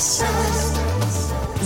sun.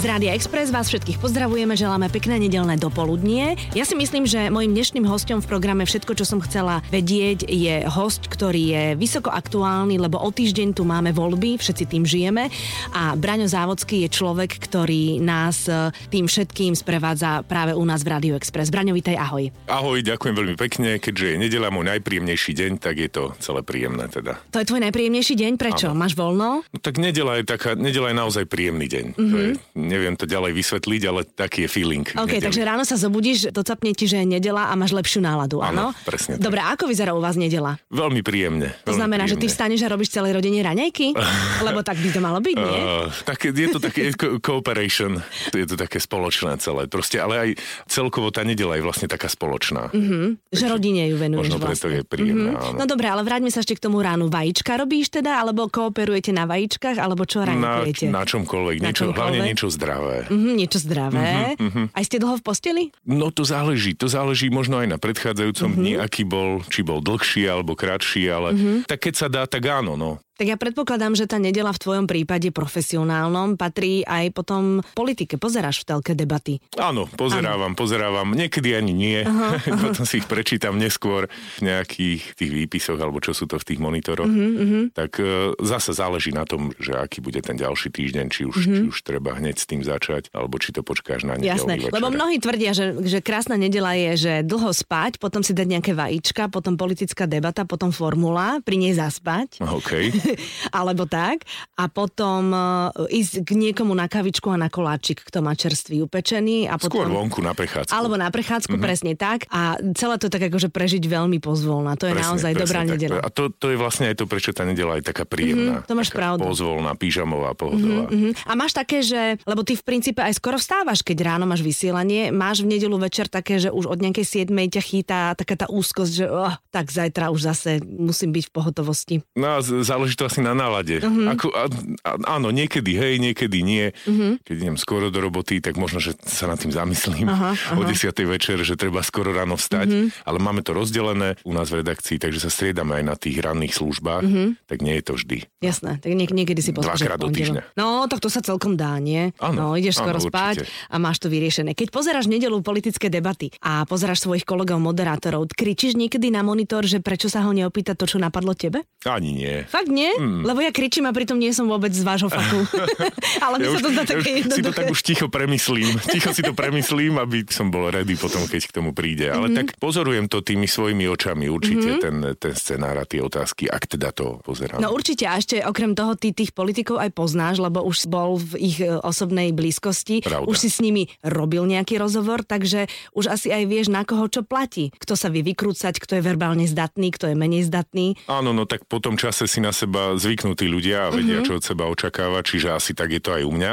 Z Rádia Express vás všetkých pozdravujeme, želáme pekné nedelné dopoludnie. Ja si myslím, že môjim dnešným hostom v programe Všetko, čo som chcela vedieť, je host, ktorý je vysoko aktuálny, lebo o týždeň tu máme voľby, všetci tým žijeme a Braňo Závodský je človek, ktorý nás e, tým všetkým sprevádza práve u nás v Rádiu Express. Braňo, vítaj, ahoj. Ahoj, ďakujem veľmi pekne. Keďže je nedela môj najpríjemnejší deň, tak je to celé príjemné teda. To je tvoj najpríjemnejší deň, prečo? Áno. Máš voľno? No, tak nedela je, taká, nedela je naozaj príjemný deň. Mm-hmm. To je, neviem to ďalej vysvetliť, ale taký je feeling. OK, nedely. takže ráno sa zobudíš, docapne ti, že je nedela a máš lepšiu náladu, áno? Áno, presne tak. Dobre, a ako vyzerá u vás nedela? Veľmi príjemne. To veľmi znamená, že ty príjemne. vstaneš a robíš celej rodine raňajky? Lebo tak by to malo byť, nie? Uh, také, je to také co- cooperation, je to také spoločné celé. Proste, ale aj celkovo tá nedela je vlastne taká spoločná. Mm-hmm. Že rodine ju venuješ Možno preto vlastne. je príjemná, áno. No dobre, ale vráťme sa ešte k tomu ránu. Vajíčka robíš teda, alebo kooperujete na vajíčkach, alebo čo Na, raňajkujete? na čomkoľvek, Na niečo, hlavne čomkoľvek? niečo zdravé. Mhm, niečo zdravé. Mhm, Aj ste dlho v posteli? No to záleží, to záleží možno aj na predchádzajúcom Mhm. dni, aký bol, či bol dlhší alebo kratší, ale tak keď sa dá, tak áno, no. Tak ja predpokladám, že tá nedela v tvojom prípade profesionálnom patrí aj potom politike. Pozeráš v telke debaty. Áno, pozerávam, pozerávam, niekedy ani nie, potom si ich prečítam neskôr v nejakých tých výpisoch, alebo čo sú to v tých monitoroch, Mhm, tak e, zase záleží na tom, že aký bude ten ďalší týždeň, či už, či už treba hneď s tým začať, alebo či to počkáš na Mhm. Jasné, nedelný večer. lebo mnohí tvrdia, že, že krásna nedela je, že dlho spať, potom si dať nejaké vajíčka, potom politická debata, potom formula, pri nej zaspať. OK. alebo tak. A potom uh, ísť k niekomu na kavičku a na koláčik, kto má čerstvý upečený. A potom, Skôr vonku na prechádzku. Alebo na prechádzku, Mhm. mm-hmm. presne tak. A celé to tak akože prežiť veľmi pozvolná. To je Presne, naozaj presne dobrá tak. nedela. A to, to je vlastne aj to, prečo tá nedela je taká príjemná. Mhm, to máš pravdu. Pozvolná, pyžamová, pohodová. Mhm. A máš také, že, lebo ty v princípe aj skoro vstávaš, keď ráno máš vysielanie, máš v nedelu večer také, že už od nejakej 7 ťa chýta taká tá úzkosť, že oh, tak zajtra už zase musím byť v pohotovosti. No a z- záleží to asi na nálade. Mhm. Uh-huh. Ako, a, a, áno, niekedy hej, niekedy nie. Mhm. Uh-huh. Keď idem skoro do roboty, tak možno, že sa nad tým zamyslím Aha, o 10. večer, že treba skoro ráno vstať. Mhm. Uh-huh. Ale máme to rozdelené u nás v redakcii, takže sa striedame aj na tých ranných službách. Mhm. Uh-huh. Tak nie je to vždy. Jasné, tak niek- niekedy si pospíš Dvakrát do týždňa. No, tak to sa celkom dá, nie? Áno, no, ideš skoro áno, spať určite. a máš to vyriešené. Keď pozeráš nedelu politické debaty a pozeráš svojich kolegov moderátorov, kričíš niekedy na monitor, že prečo sa ho neopýta to, čo napadlo tebe? Ani nie. Fakt nie? Mm. Lebo ja kričím a pritom nie som vôbec z vášho faku. Ale mi Ja sa to zdá ja také si to tak už ticho premyslím. Ticho si to premyslím, aby som bol ready potom, keď k tomu príde. Ale Mhm. tak pozorujem to tými svojimi očami určite, ten, ten scenár a tie otázky, ak teda to pozerám. No určite, a ešte okrem toho ty tých politikov aj poznáš, lebo už bol v ich e, osobnej blízkosti, Pravda. už si s nimi robil nejaký rozhovor, takže už asi aj vieš, na koho čo platí. Kto sa vie vykrúcať, kto je verbálne zdatný, kto je menej zdatný. Áno, no tak po tom čase si na seba zvyknú tí ľudia a vedia, Mhm. čo od seba očakáva, čiže asi tak je to aj u mňa,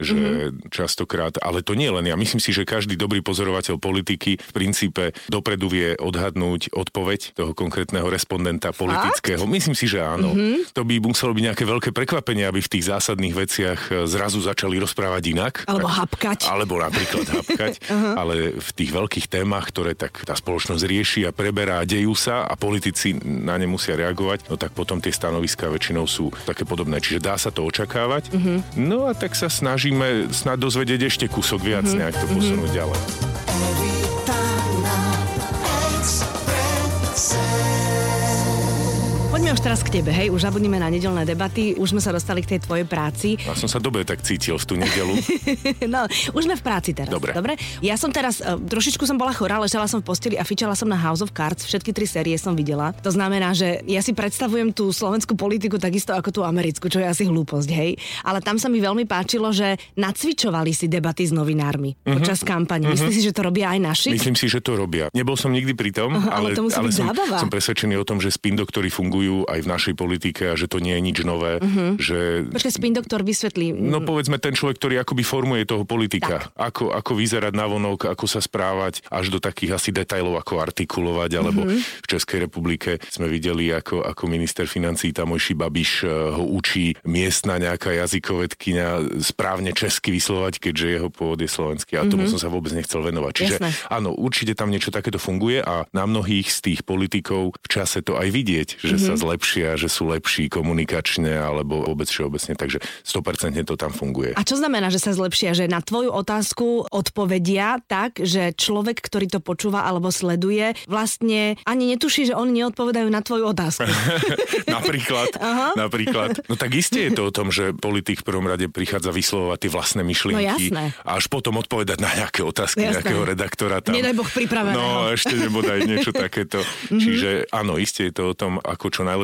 že častokrát, ale to nie len ja, myslím si, že každý dobrý pozorovateľ politiky v princípe dopredu vie odhadnúť odpoveď toho konkrétneho respondenta politického. Myslím si, že áno. Mhm. To by muselo byť nejaké veľké prekvapenie, aby v tých zásadných veciach e, zrazu začali rozprávať inak. Alebo hapkať. Alebo napríklad hapkať, ale v tých veľkých témach, ktoré tak tá spoločnosť rieši a preberá, dejú sa a politici na ne musia reagovať, no tak potom tie stanoviská väčšinou sú také podobné. Čiže dá sa to očakávať. No a tak sa snažíme snad dozvedieť ešte kúsok viac, nejak to posunúť ďalej. Poďme už teraz k tebe, hej, už zabudnime na nedelné debaty, už sme sa dostali k tej tvojej práci. Ja som sa dobre tak cítil v tú nedelu. No, už sme v práci teraz. Dobre. Dobre? Ja som teraz, uh, trošičku som bola chorá, ležala som v posteli a fičala som na House of Cards, všetky tri série som videla. To znamená, že ja si predstavujem tú slovenskú politiku takisto ako tú americkú, čo je asi hlúposť, hej. Ale tam sa mi veľmi páčilo, že nacvičovali si debaty s novinármi počas kampane. Myslíš si, že to robia aj naši? Mhm. Myslím si, že to robia. Nebol som nikdy pri tom, ale ale, to musí byť som, zábava. som presvedčený o tom, že spin doktory fungujú aj v našej politike a že to nie je nič nové. Že Počkaj, spin doktor vysvetlí. No povedzme ten človek, ktorý akoby formuje toho politika. Ako, ako vyzerať na vonok, ako sa správať, až do takých asi detajlov, ako artikulovať, alebo v Českej republike sme videli, ako, ako minister financí tamojší Babiš eh, ho učí miestna nejaká jazykovedkynia správne česky vyslovať, keďže jeho pôvod je slovenský. A tomu som sa vôbec nechcel venovať. Čiže Jasné. áno, určite tam niečo takéto funguje a na mnohých z tých politikov v čase to aj vidieť, že sa zlepšili lepšie a že sú lepší komunikačne alebo vôbec všeobecne, takže 100% to tam funguje. A čo znamená, že sa zlepšia? Že na tvoju otázku odpovedia tak, že človek, ktorý to počúva alebo sleduje, vlastne ani netuší, že oni neodpovedajú na tvoju otázku. napríklad, Aha. napríklad. No tak isté je to o tom, že politik v prvom rade prichádza vyslovovať tie vlastné myšlienky no, a až potom odpovedať na nejaké otázky jasné. nejakého redaktora tam. Nedaj Boh pripraveného. No ešte nebodaj niečo takéto. Mm-hmm. Čiže áno, isté je to o tom, ako čo najlepšie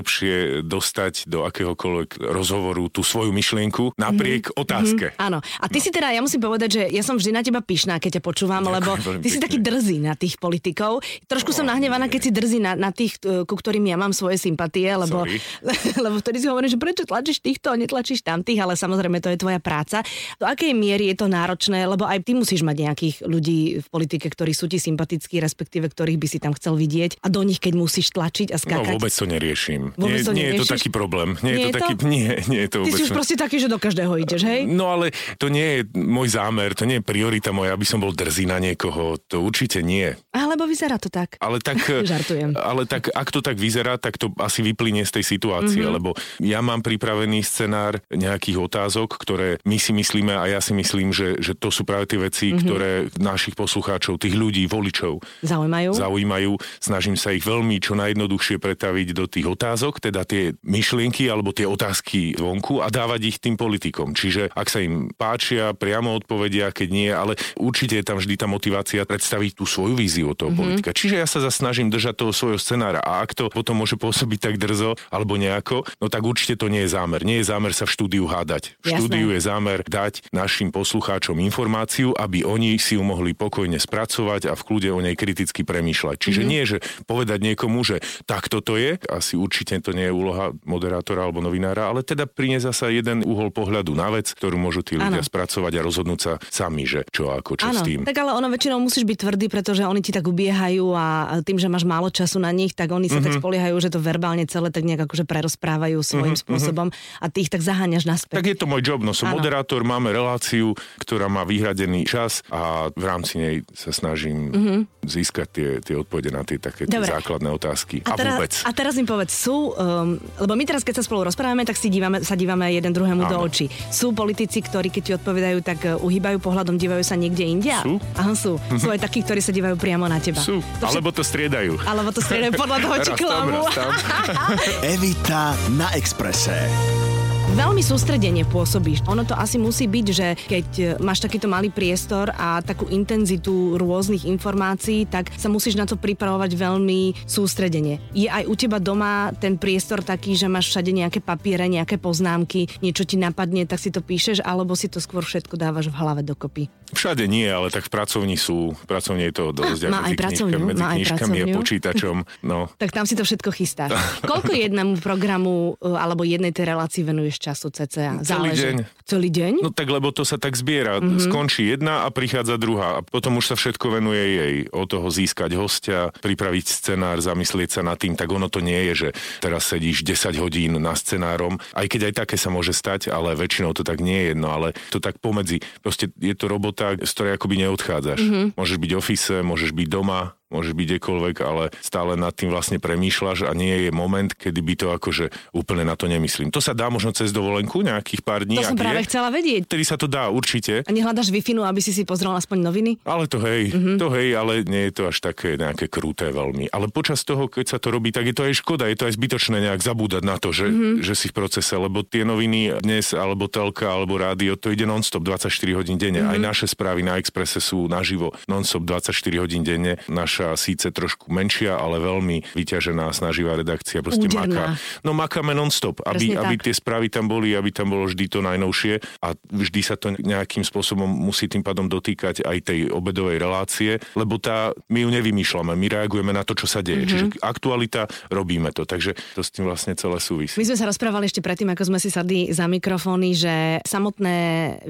dostať do akéhokoľvek rozhovoru tú svoju myšlienku napriek mm-hmm. otázke. Mm-hmm. Áno. A ty no. si teda, ja musím povedať, že ja som vždy na teba pyšná, keď ťa počúvam, Ďakujem, lebo ty si taký drzý na tých politikov. Trošku no, som nahnevaná, keď si drzí na, na tých, ku ktorým ja mám svoje sympatie, lebo, lebo vtedy si hovorím, že prečo tlačíš týchto a netlačíš tamtých, ale samozrejme to je tvoja práca. Do akej miery je to náročné, lebo aj ty musíš mať nejakých ľudí v politike, ktorí sú ti sympatickí, respektíve ktorých by si tam chcel vidieť a do nich, keď musíš tlačiť a skákať. No vôbec to neriešim. Vôbec nie, to nie je to taký problém. Nie, nie je to, taký, nie, nie je to vôbec. Ty si už proste taký, že do každého ideš, hej? No ale to nie je môj zámer, to nie je priorita moja, aby som bol drzý na niekoho. To určite nie. Alebo vyzerá to tak. Ale tak, Žartujem. Ale tak, ak to tak vyzerá, tak to asi vyplynie z tej situácie, mm-hmm. lebo ja mám pripravený scenár nejakých otázok, ktoré my si myslíme a ja si myslím, že, že to sú práve tie veci, mm-hmm. ktoré našich poslucháčov, tých ľudí, voličov zaujímajú. zaujímajú. Snažím sa ich veľmi čo najjednoduchšie pretaviť do tých otázok, teda tie myšlienky alebo tie otázky vonku a dávať ich tým politikom. Čiže ak sa im páčia, priamo odpovedia, keď nie, ale určite je tam vždy tá motivácia predstaviť tú svoju víziu toho mm-hmm. politika. Čiže ja sa snažím držať toho svojho scenára a ak to potom môže pôsobiť tak drzo alebo nejako, no tak určite to nie je zámer. Nie je zámer sa v štúdiu hádať. V Jasné. štúdiu je zámer dať našim poslucháčom informáciu, aby oni si ju mohli pokojne spracovať a v kľude o nej kriticky premýšľať. Čiže mm-hmm. nie, že povedať niekomu, že tak toto je, asi určite to nie je úloha moderátora alebo novinára, ale teda priniesť sa jeden uhol pohľadu na vec, ktorú môžu tí ľudia ano. spracovať a rozhodnúť sa sami, že čo ako čo ano. s tým. Tak ale ono väčšinou musíš byť tvrdý, pretože oni ti tak ubiehajú a tým, že máš málo času na nich, tak oni sa mm-hmm. tak mhm. spoliehajú, že to verbálne celé tak nejak akože prerozprávajú svojím mm-hmm. spôsobom a ty ich tak zaháňaš naspäť. Tak je to môj job, no som ano. moderátor, máme reláciu, ktorá má vyhradený čas a v rámci nej sa snažím mm-hmm. získať tie, tie odpovede na tie také tie základné otázky. A, a teraz, vôbec. A teraz mi povedz, sú, um, lebo my teraz, keď sa spolu rozprávame, tak si dívame, sa dívame jeden druhému ano. do očí. Sú politici, ktorí keď ti odpovedajú, tak uh, uhýbajú pohľadom, dívajú sa niekde inde? Sú. Aha, sú. Sú aj takí, ktorí sa dívajú priamo na teba. Sú. To Alebo to striedajú. Alebo to striedajú podľa toho, či klamu. Evita na Exprese. Veľmi sústredenie pôsobíš. Ono to asi musí byť, že keď e, máš takýto malý priestor a takú intenzitu rôznych informácií, tak sa musíš na to pripravovať veľmi sústredenie. Je aj u teba doma ten priestor taký, že máš všade nejaké papiere, nejaké poznámky, niečo ti napadne, tak si to píšeš, alebo si to skôr všetko dávaš v hlave dokopy? Všade nie, ale tak v pracovni sú. V pracovni je to dosť. A, má aj pracovňu, medzi má knižkami a počítačom. No. tak tam si to všetko chystá. Koľko jednému programu e, alebo jednej tej relácii venuješ času cca? Celý deň. Celý deň? No tak lebo to sa tak zbiera. Mm-hmm. Skončí jedna a prichádza druhá. A potom už sa všetko venuje jej. O toho získať hostia, pripraviť scenár, zamyslieť sa nad tým. Tak ono to nie je, že teraz sedíš 10 hodín na scenárom. Aj keď aj také sa môže stať, ale väčšinou to tak nie je. No ale to tak pomedzi. Proste je to robota, z ktorej akoby neodchádzaš. Mm-hmm. Môžeš byť v ofise, môžeš byť doma, môže byť kdekoľvek, ale stále nad tým vlastne premýšľaš a nie je moment, kedy by to akože úplne na to nemyslím. To sa dá možno cez dovolenku nejakých pár dní. To som práve je. chcela vedieť. Vtedy sa to dá určite. A nehľadaš wi aby si si pozrel aspoň noviny? Ale to hej, mm-hmm. to hej, ale nie je to až také nejaké kruté veľmi. Ale počas toho, keď sa to robí, tak je to aj škoda, je to aj zbytočné nejak zabúdať na to, že, mm-hmm. že si v procese, lebo tie noviny dnes, alebo telka, alebo rádio, to ide non-stop 24 hodín denne. Mm-hmm. Aj naše správy na Exprese sú naživo non-stop 24 hodín denne. Naša síce trošku trošku menšia, ale veľmi vyťažená, snaživá redakcia, proste Úderná. maká. No makáme non-stop, aby, aby tie správy tam boli, aby tam bolo vždy to najnovšie a vždy sa to nejakým spôsobom musí tým pádom dotýkať aj tej obedovej relácie, lebo tá, my ju nevymýšľame, my reagujeme na to, čo sa deje. Mm-hmm. Čiže aktualita, robíme to, takže to s tým vlastne celé súvisí. My sme sa rozprávali ešte predtým, ako sme si sadli za mikrofóny, že samotné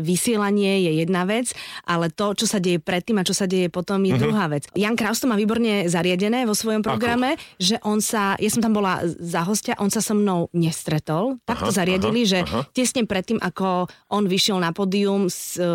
vysielanie je jedna vec, ale to, čo sa deje predtým a čo sa deje potom, je mm-hmm. druhá vec. Jan Kraus to má výborne zariadené vo svojom programe, Ako? že on sa, ja som tam bola za hostia, on sa so mnou nestretol. Tak to zariadili, aha, že aha. tesne predtým, ako on vyšiel na pódium,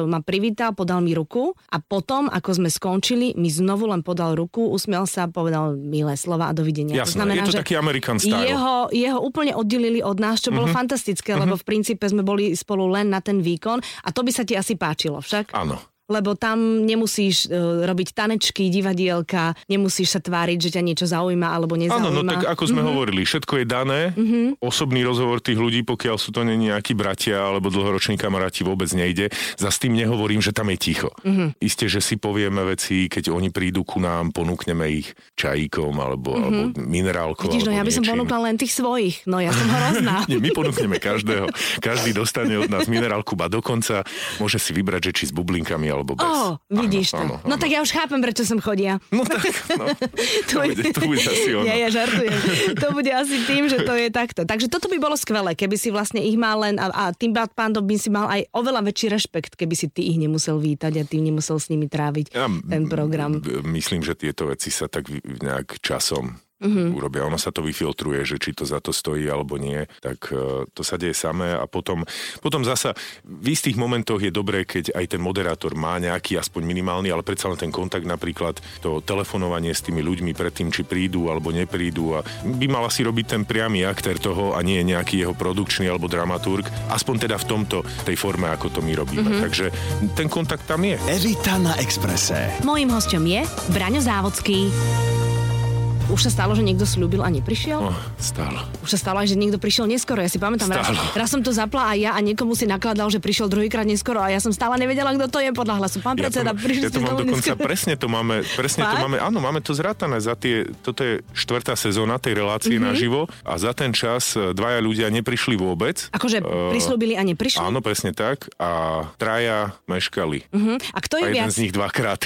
ma privítal, podal mi ruku a potom, ako sme skončili, mi znovu len podal ruku, usmiel sa, povedal milé slova a dovidenia. Jasné, to znamená, je to že taký American style. Jeho, jeho úplne oddelili od nás, čo bolo uh-huh. fantastické, uh-huh. lebo v princípe sme boli spolu len na ten výkon a to by sa ti asi páčilo však. Áno lebo tam nemusíš uh, robiť tanečky, divadielka, nemusíš sa tváriť, že ťa niečo zaujíma alebo nezaujíma. Áno, no tak ako sme mm-hmm. hovorili, všetko je dané, mm-hmm. osobný rozhovor tých ľudí, pokiaľ sú to nejakí bratia alebo dlhoroční kamaráti, vôbec nejde. Za s tým nehovorím, že tam je ticho. Mm-hmm. Isté, že si povieme veci, keď oni prídu ku nám, ponúkneme ich čajíkom alebo, mm-hmm. alebo minerálkou. Vidíš, no ja by som ponúkla len tých svojich, no ja som hrozná. Nie, my ponúkneme každého. Každý dostane od nás minerálku, a dokonca môže si vybrať, že či s bublinkami alebo bez. Oh, vidíš áno, to. Áno, no áno. tak ja už chápem, prečo sem chodia. No tak, no. to, bude, to bude asi ono. Ja, ja žartujem. To bude asi tým, že to je takto. Takže toto by bolo skvelé, keby si vlastne ich mal len a, a tým pádom by si mal aj oveľa väčší rešpekt, keby si ty ich nemusel vítať a ty nemusel s nimi tráviť ja, ten program. Myslím, že tieto veci sa tak nejak časom mm-hmm. urobia. Ono sa to vyfiltruje, že či to za to stojí alebo nie, tak uh, to sa deje samé a potom, potom zasa v istých momentoch je dobré, keď aj ten moderátor má nejaký aspoň minimálny, ale predsa len ten kontakt napríklad, to telefonovanie s tými ľuďmi predtým, či prídu alebo neprídu a by mal asi robiť ten priamy aktér toho a nie nejaký jeho produkčný alebo dramaturg, aspoň teda v tomto, tej forme, ako to my robíme. Mm-hmm. Takže ten kontakt tam je. Evita na Exprese. Mojím hostom je Braňo Závodský. Už sa stalo, že niekto slúbil a neprišiel? Oh, stalo. Už sa stalo aj, že niekto prišiel neskoro. Ja si pamätám, raz, raz, som to zapla aj ja a niekomu si nakladal, že prišiel druhýkrát neskoro a ja som stále nevedela, kto to je podľa hlasu. Pán ja predseda, prišiel ja to mám dokonca neskoro. presne to máme, presne Fakt? to máme, áno, máme to zrátané za tie, toto je štvrtá sezóna tej relácie mm-hmm. naživo a za ten čas e, dvaja ľudia neprišli vôbec. Akože uh, prislúbili a neprišli? Áno, presne tak a traja meškali. Uh-huh. A kto je a jeden viac? z nich dvakrát.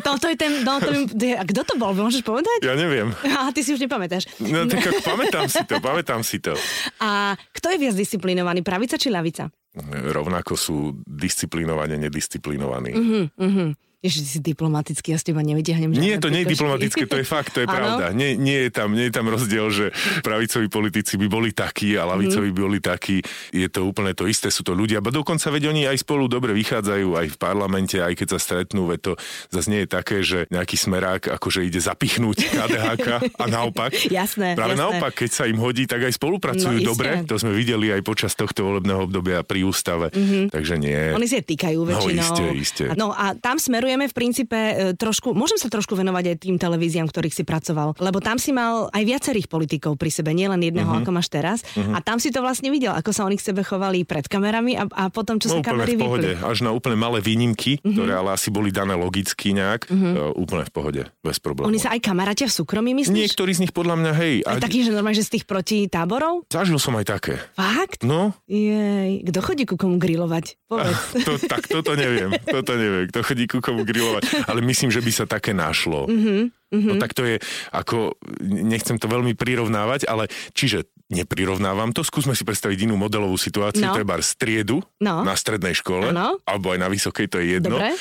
to, to je ten, no, to, a kto to bol? Môžeš povedať? Ja neviem. A ty si už nepamätáš. No tak ako pamätám si to, pamätám si to. A kto je viac disciplinovaný, pravica či lavica? Rovnako sú disciplinovaní, nedisciplinovaní. Uh-huh, uh-huh. Ježiš, si diplomatický, ja s teba nevytiahnem Nie, to nie je diplomatické, to je fakt, to je pravda. Nie, nie, je tam, nie je tam rozdiel, že pravicoví politici by boli takí a lavicoví by boli takí. Je to úplne to isté, sú to ľudia. A dokonca veď oni aj spolu dobre vychádzajú aj v parlamente, aj keď sa stretnú, veď to zase nie je také, že nejaký smerák akože ide zapichnúť KDHK a naopak. jasné, Práve jasné. naopak, keď sa im hodí, tak aj spolupracujú no, dobre. To sme videli aj počas tohto volebného obdobia pri ústave. Mm-hmm. Takže nie. Oni si týkajú väčšinou. No, isté, isté. No a tam smeruje smerujeme v princípe e, trošku, môžem sa trošku venovať aj tým televíziám, ktorých si pracoval, lebo tam si mal aj viacerých politikov pri sebe, nielen jedného, uh-huh. ako máš teraz. Uh-huh. A tam si to vlastne videl, ako sa oni k sebe chovali pred kamerami a, a potom, čo no, sa kamery v pohode, vypli. až na úplne malé výnimky, uh-huh. ktoré ale asi boli dané logicky nejak, uh-huh. uh, úplne v pohode, bez problémov. Oni sa aj kamarátia v súkromí, myslíš? Niektorí z nich podľa mňa, hej. Aj, aj taký, že normálne, že z tých proti táborov? Zažil som aj také. Fakt? No. Jej, kto chodí ku komu grilovať? Povedz. to, tak toto neviem, toto neviem, kto chodí ku komu grilovať. Ale myslím, že by sa také našlo. Mm-hmm. Mm-hmm. No tak to je ako, nechcem to veľmi prirovnávať, ale čiže neprirovnávam to, skúsme si predstaviť inú modelovú situáciu, no. treba striedu no. na strednej škole, ano. alebo aj na vysokej, to je jedno. Dobre.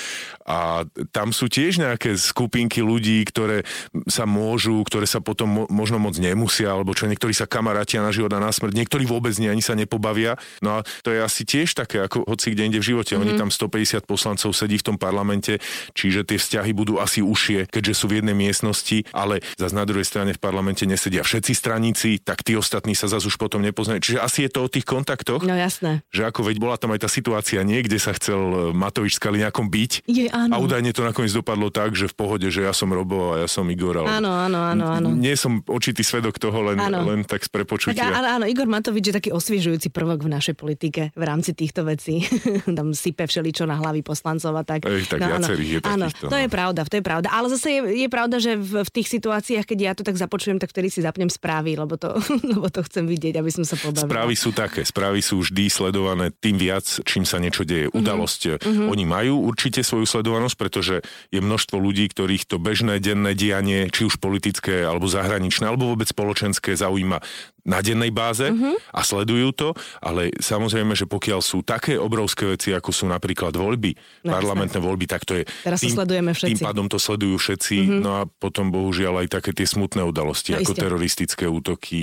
A tam sú tiež nejaké skupinky ľudí, ktoré sa môžu, ktoré sa potom mo- možno moc nemusia, alebo čo niektorí sa kamarátia na život a na smrť, niektorí vôbec nie, ani sa nepobavia. No a to je asi tiež také, ako hoci kde inde v živote. Mm-hmm. Oni tam 150 poslancov sedí v tom parlamente, čiže tie vzťahy budú asi užšie, keďže sú v jednej miestnosti, ale zase na druhej strane v parlamente nesedia všetci straníci, tak tí ostatní sa zase už potom nepoznajú. Čiže asi je to o tých kontaktoch. No jasné. Že ako veď bola tam aj tá situácia niekde sa chcel Matovič s Kaliňákom byť. Je, áno. A údajne to nakoniec dopadlo tak, že v pohode, že ja som Robo a ja som Igor. Ale áno, áno, áno, áno. Nie som očitý svedok toho, len, len tak z prepočutia. Tak, áno, áno, Igor Matovič je taký osviežujúci prvok v našej politike v rámci týchto vecí. Tam sype všeličo na hlavy poslancov a tak. Ej, tak no, áno, je áno, to je no. pravda, to je pravda. Ale zase je, je pravda, že v, v tých situáciách, keď ja to tak započujem, tak vtedy si zapnem správy, lebo to, lebo to chcem vidieť, aby som sa pobavila. Správy sú také, správy sú vždy sledované tým viac, čím sa niečo deje. Mm-hmm. Udalosť mm-hmm. oni majú určite svoju sledovanosť, pretože je množstvo ľudí, ktorých to bežné denné dianie, či už politické, alebo zahraničné, alebo vôbec spoločenské zaujíma na dennej báze uh-huh. a sledujú to, ale samozrejme, že pokiaľ sú také obrovské veci, ako sú napríklad voľby, no, parlamentné jasné. voľby, tak to je... Teraz tým, sledujeme všetci. Tým pádom to sledujú všetci, uh-huh. no a potom bohužiaľ aj také tie smutné udalosti, no, ako iste. teroristické útoky,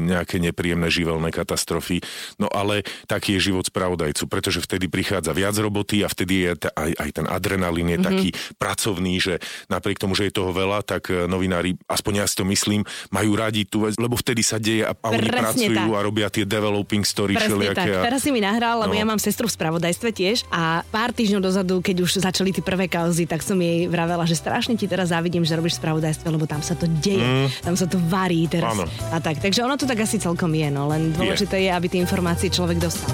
nejaké nepríjemné živelné katastrofy. No ale taký je život spravodajcu, pretože vtedy prichádza viac roboty a vtedy je aj, aj ten adrenalín je uh-huh. taký pracovný, že napriek tomu, že je toho veľa, tak eh, novinári, aspoň ja si to myslím, majú radi tú vec, lebo vtedy sa deje a oni pracujú tak. a robia tie developing story tak. Teraz si mi nahral, lebo no. ja mám sestru v spravodajstve tiež a pár týždňov dozadu, keď už začali tie prvé kauzy, tak som jej vravela, že strašne ti teraz závidím, že robíš spravodajstvo, lebo tam sa to deje, mm. tam sa to varí teraz. Áno. A tak, takže ono to tak asi celkom je, no len dôležité je, je aby tie informácie človek dostal.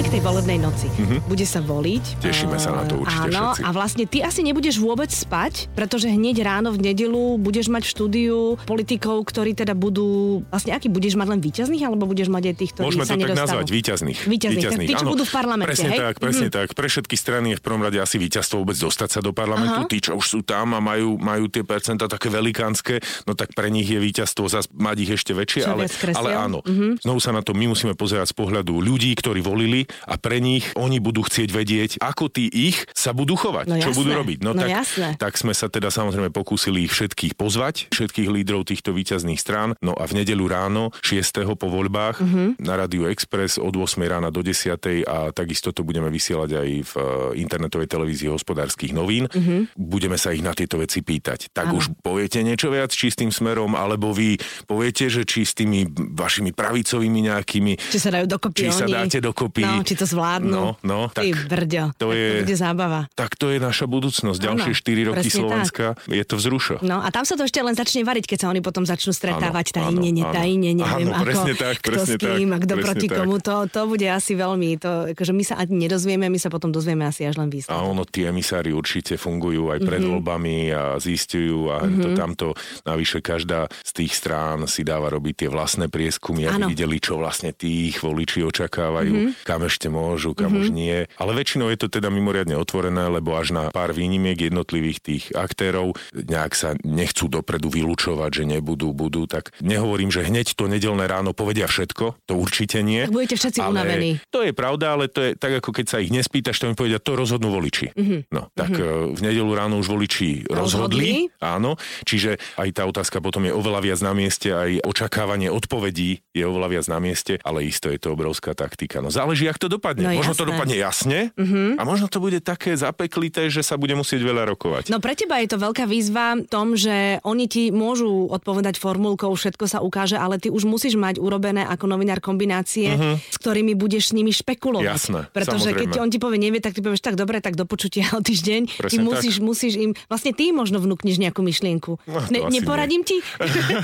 Poďme k tej volebnej noci. Mm-hmm. Bude sa voliť. Tešíme sa na to určite Áno, všetci. a vlastne ty asi nebudeš vôbec spať, pretože hneď ráno v nedelu budeš mať v štúdiu politikov, ktorí teda budú... Vlastne aký budeš mať len výťazných, alebo budeš mať aj tých, ktorí Môžeme sa to tak nazvať, výťazných. Výťazných, výťazných. tí, čo budú v parlamente, Presne hej? tak, presne mm-hmm. tak. Pre všetky strany je v prvom rade asi víťazstvo vôbec dostať sa do parlamentu. Aha. Tí, čo už sú tam a majú, majú tie percenta také velikánske, no tak pre nich je víťazstvo zase mať ich ešte väčšie, ale, ale áno. Mm-hmm. Znovu sa na to my musíme pozerať z pohľadu ľudí, ktorí volili a pre nich oni budú chcieť vedieť, ako tí ich sa budú chovať, no čo budú robiť. No, no tak, jasné. tak sme sa teda samozrejme pokúsili ich všetkých pozvať, všetkých lídrov týchto výťazných strán. No a v nedelu ráno, 6. po voľbách, uh-huh. na Radio Express od 8. rána do 10. a takisto to budeme vysielať aj v eh, internetovej televízii hospodárskych novín. Uh-huh. Budeme sa ich na tieto veci pýtať. Tak ano. už poviete niečo viac čistým smerom, alebo vy poviete, že či s tými vašimi pravicovými nejakými... Či sa dajú dokopy Či oni. sa dáte dokopy. No, či to zvládnu. No, no, tak... Ty brďo, to, tak je, to bude zábava. Tak to je naša budúcnosť. Ďalšie ano, 4 roky Slovenska tak. je to vzrušo. No a tam sa to ešte len začne variť, keď sa oni potom začnú stretávať tajne, netajne, neviem ano, ako, tak, kto s kým a kto proti tak. komu. To, to bude asi veľmi, to, akože my sa ani nedozvieme, my sa potom dozvieme asi až len výsledok. A ono, tie emisári určite fungujú aj pred mm-hmm. voľbami a zistujú a mm-hmm. to tamto. Navyše každá z tých strán si dáva robiť tie vlastné prieskumy, aby videli, čo vlastne tých voliči očakávajú, mm-hmm. kam ešte môžu, kam mm-hmm. už nie. Ale väčšinou je to teda mimoriadne otvorené, lebo až na pár výnimiek jednotlivých tých aktérov nejak sa nechcú dopredu vylúčovať, že nebudú, budú. Tak nehovorím, že hneď to nedelné ráno povedia všetko, to určite nie. Tak budete všetci ale unavení. To je pravda, ale to je tak, ako keď sa ich nespýtaš, to mi povedia, to rozhodnú voliči. Mm-hmm. No, tak mm-hmm. v nedelu ráno už voliči rozhodli. rozhodli. Áno, čiže aj tá otázka potom je oveľa viac na mieste, aj očakávanie odpovedí je oveľa viac na mieste, ale isto je to obrovská taktika. No záleží, ak to dopadne. No, Možno jasné. to dopadne jasne uh-huh. a možno to bude také zapeklité, že sa bude musieť veľa rokovať. No pre teba je to veľká výzva v tom, že oni ti môžu odpovedať formulkou, všetko sa ukáže, ale ty už musíš mať urobené ako novinár kombinácie, uh-huh. s ktorými budeš s nimi špekulovať. Jasné, Pretože samozrejme. keď on ti povie nevie, tak ty povieš tak dobre, tak do počutia o týždeň. Presne ty musíš, tak. musíš im, vlastne ty možno vnúkneš nejakú myšlienku. No, ne, neporadím nie. ti?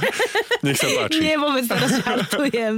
Nech sa páči. Nie, vôbec žartujem.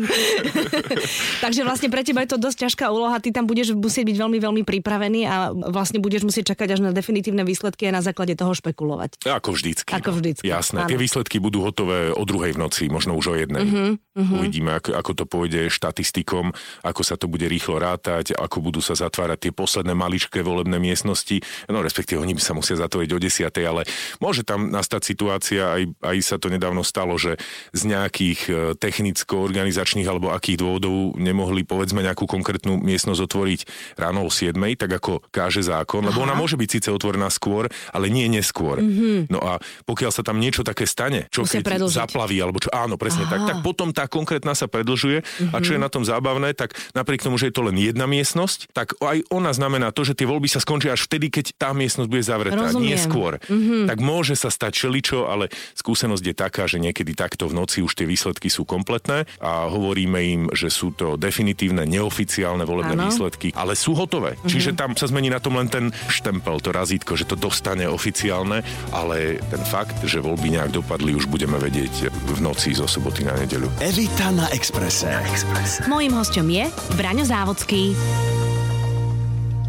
Takže vlastne pre teba je to dosť ťažká úloha, ty tam budeš musieť byť veľmi, veľmi pripravený a vlastne budeš musieť čakať až na definitívne výsledky a na základe toho špekulovať. Ako vždycky. Ako no. vždycky. Jasné, áno. tie výsledky budú hotové o druhej v noci, možno už o jednej. Uh-huh, uh-huh. Uvidíme, ako, ako to pôjde štatistikom, ako sa to bude rýchlo rátať, ako budú sa zatvárať tie posledné maličké volebné miestnosti. No respektíve oni by sa musia zatvoriť o desiatej, ale môže tam nastať situácia, aj, aj sa to nedávno stalo, že z nejakých e, technicko-organizačných alebo akých dôvodov nemohli povedzme nejakú konkrétnu miestnosť otvoriť ráno o 7, tak ako káže zákon, lebo Aha. ona môže byť síce otvorená skôr, ale nie neskôr. Mm-hmm. No a pokiaľ sa tam niečo také stane, čo Musia keď predlžiť. zaplaví, alebo čo, áno, presne Aha. tak, tak potom tá konkrétna sa predlžuje mm-hmm. a čo je mhm. na tom zábavné, tak napriek tomu, že je to len jedna miestnosť, tak aj ona znamená to, že tie voľby sa skončia až vtedy, keď tá miestnosť bude zavretá, Rozumiem. nie skôr. Mm-hmm. Tak môže sa stať čeličo, ale skúsenosť je taká, že niekedy takto v noci už tie výsledky sú kompletné a hovoríme im, že sú to definitívne, neoficiálne volebné ano. výsledky, ale sú hotové. Mm-hmm. Čiže tam sa zmení na tom len ten štempel, to razítko, že to dostane oficiálne, ale ten fakt, že voľby nejak dopadli, už budeme vedieť v noci zo soboty na nedeľu. Evita na Exprese. Na Exprese. Mojím hostom je Braňo Závodský.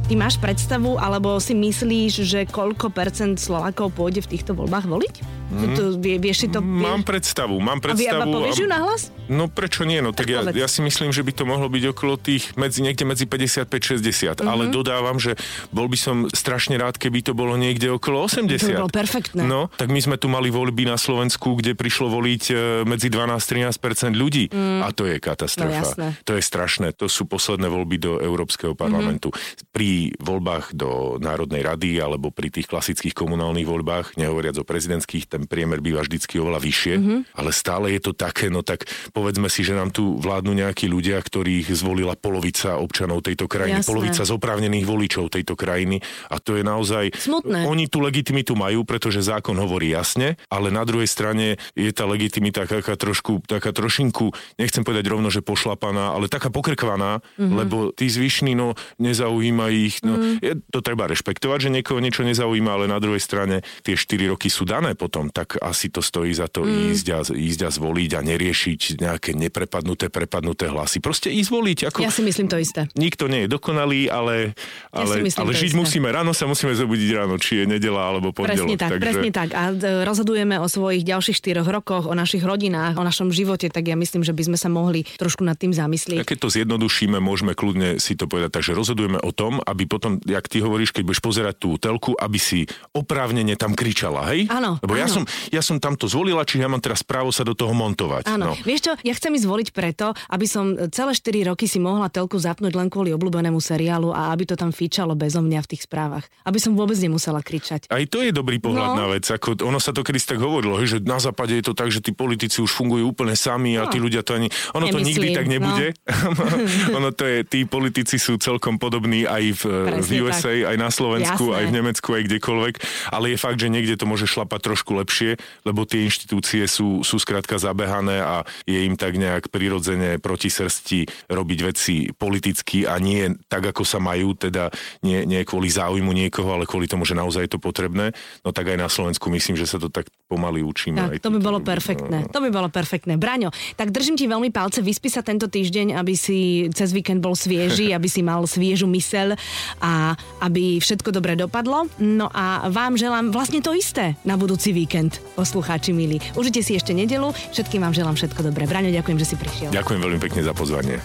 Ty máš predstavu, alebo si myslíš, že koľko percent Slovákov pôjde v týchto voľbách voliť? Mm. Tu, vie, vieš si to... Mám predstavu, mám predstavu. A povieš ju nahlas? No prečo nie? No tak, tak ja, ja si myslím, že by to mohlo byť okolo tých medzi, niekde medzi 55-60, mm-hmm. ale dodávam, že bol by som strašne rád, keby to bolo niekde okolo 80. To by bolo perfektné. No, tak my sme tu mali voľby na Slovensku, kde prišlo voliť e, medzi 12-13% ľudí mm. a to je katastrofa. No, to je strašné. To sú posledné voľby do Európskeho parlamentu. Mm-hmm. Pri voľbách do Národnej rady alebo pri tých klasických komunálnych voľbách, nehovoriac o prezidentských, ten priemer býva vždycky oveľa vyššie, mm-hmm. ale stále je to také, no tak povedzme si, že nám tu vládnu nejakí ľudia, ktorých zvolila polovica občanov tejto krajiny, Jasné. polovica zoprávnených voličov tejto krajiny a to je naozaj... Smutné. Oni tú legitimitu majú, pretože zákon hovorí jasne, ale na druhej strane je tá legitimita taká trošku, taká trošinku, nechcem povedať rovno, že pošlapaná, ale taká pokrkvaná, mm-hmm. lebo tí zvyšní, no, nezaujíma ich, no, mm. je, to treba rešpektovať, že niekoho niečo nezaujíma, ale na druhej strane tie 4 roky sú dané potom, tak asi to stojí za to mm. ísť, a, ísť a zvoliť a neriešiť nejaké neprepadnuté, prepadnuté hlasy. Proste ísť voliť. Ako... Ja si myslím to isté. Nikto nie je dokonalý, ale, ale, ja ale žiť isté. musíme. Ráno sa musíme zobudiť ráno, či je nedela alebo pondelok. Presne tak, takže... presne tak. A rozhodujeme o svojich ďalších štyroch rokoch, o našich rodinách, o našom živote, tak ja myslím, že by sme sa mohli trošku nad tým zamyslieť. A keď to zjednodušíme, môžeme kľudne si to povedať. Takže rozhodujeme o tom, aby potom, jak ty hovoríš, keď budeš pozerať tú telku, aby si oprávnene tam kričala, hej? Áno. Lebo áno. ja som, ja som tamto zvolila, čiže ja mám teraz právo sa do toho montovať. Áno. No. Vieš čo, ja chcem ísť zvoliť preto, aby som celé 4 roky si mohla telku zapnúť len kvôli obľúbenému seriálu a aby to tam fičalo bezo mňa v tých správach. Aby som vôbec nemusela kričať. Aj to je dobrý pohľad no. na vec. Ako ono sa to kedy tak hovorilo, že na západe je to tak, že tí politici už fungujú úplne sami a no. tí ľudia to ani... Ono Nemyslím, to nikdy tak nebude. No. ono to je, tí politici sú celkom podobní aj v, v USA, tak. aj na Slovensku, Jasné. aj v Nemecku, aj kdekoľvek. Ale je fakt, že niekde to môže šlapať trošku lepšie, lebo tie inštitúcie sú, sú skrátka zabehané a je im tak nejak prirodzene proti srsti robiť veci politicky a nie tak, ako sa majú, teda nie, nie kvôli záujmu niekoho, ale kvôli tomu, že naozaj je to potrebné. No tak aj na Slovensku myslím, že sa to tak pomaly učíme. Tak, to by bolo perfektné. No. To by bolo perfektné. Braňo, tak držím ti veľmi palce, vyspí sa tento týždeň, aby si cez víkend bol svieži, aby si mal sviežu mysel a aby všetko dobre dopadlo. No a vám želám vlastne to isté na budúci víkend, poslucháči milí. Užite si ešte nedelu, všetkým vám želám všetko dobré. Braňo, ďakujem, že si prišiel. Ďakujem veľmi pekne za pozvanie.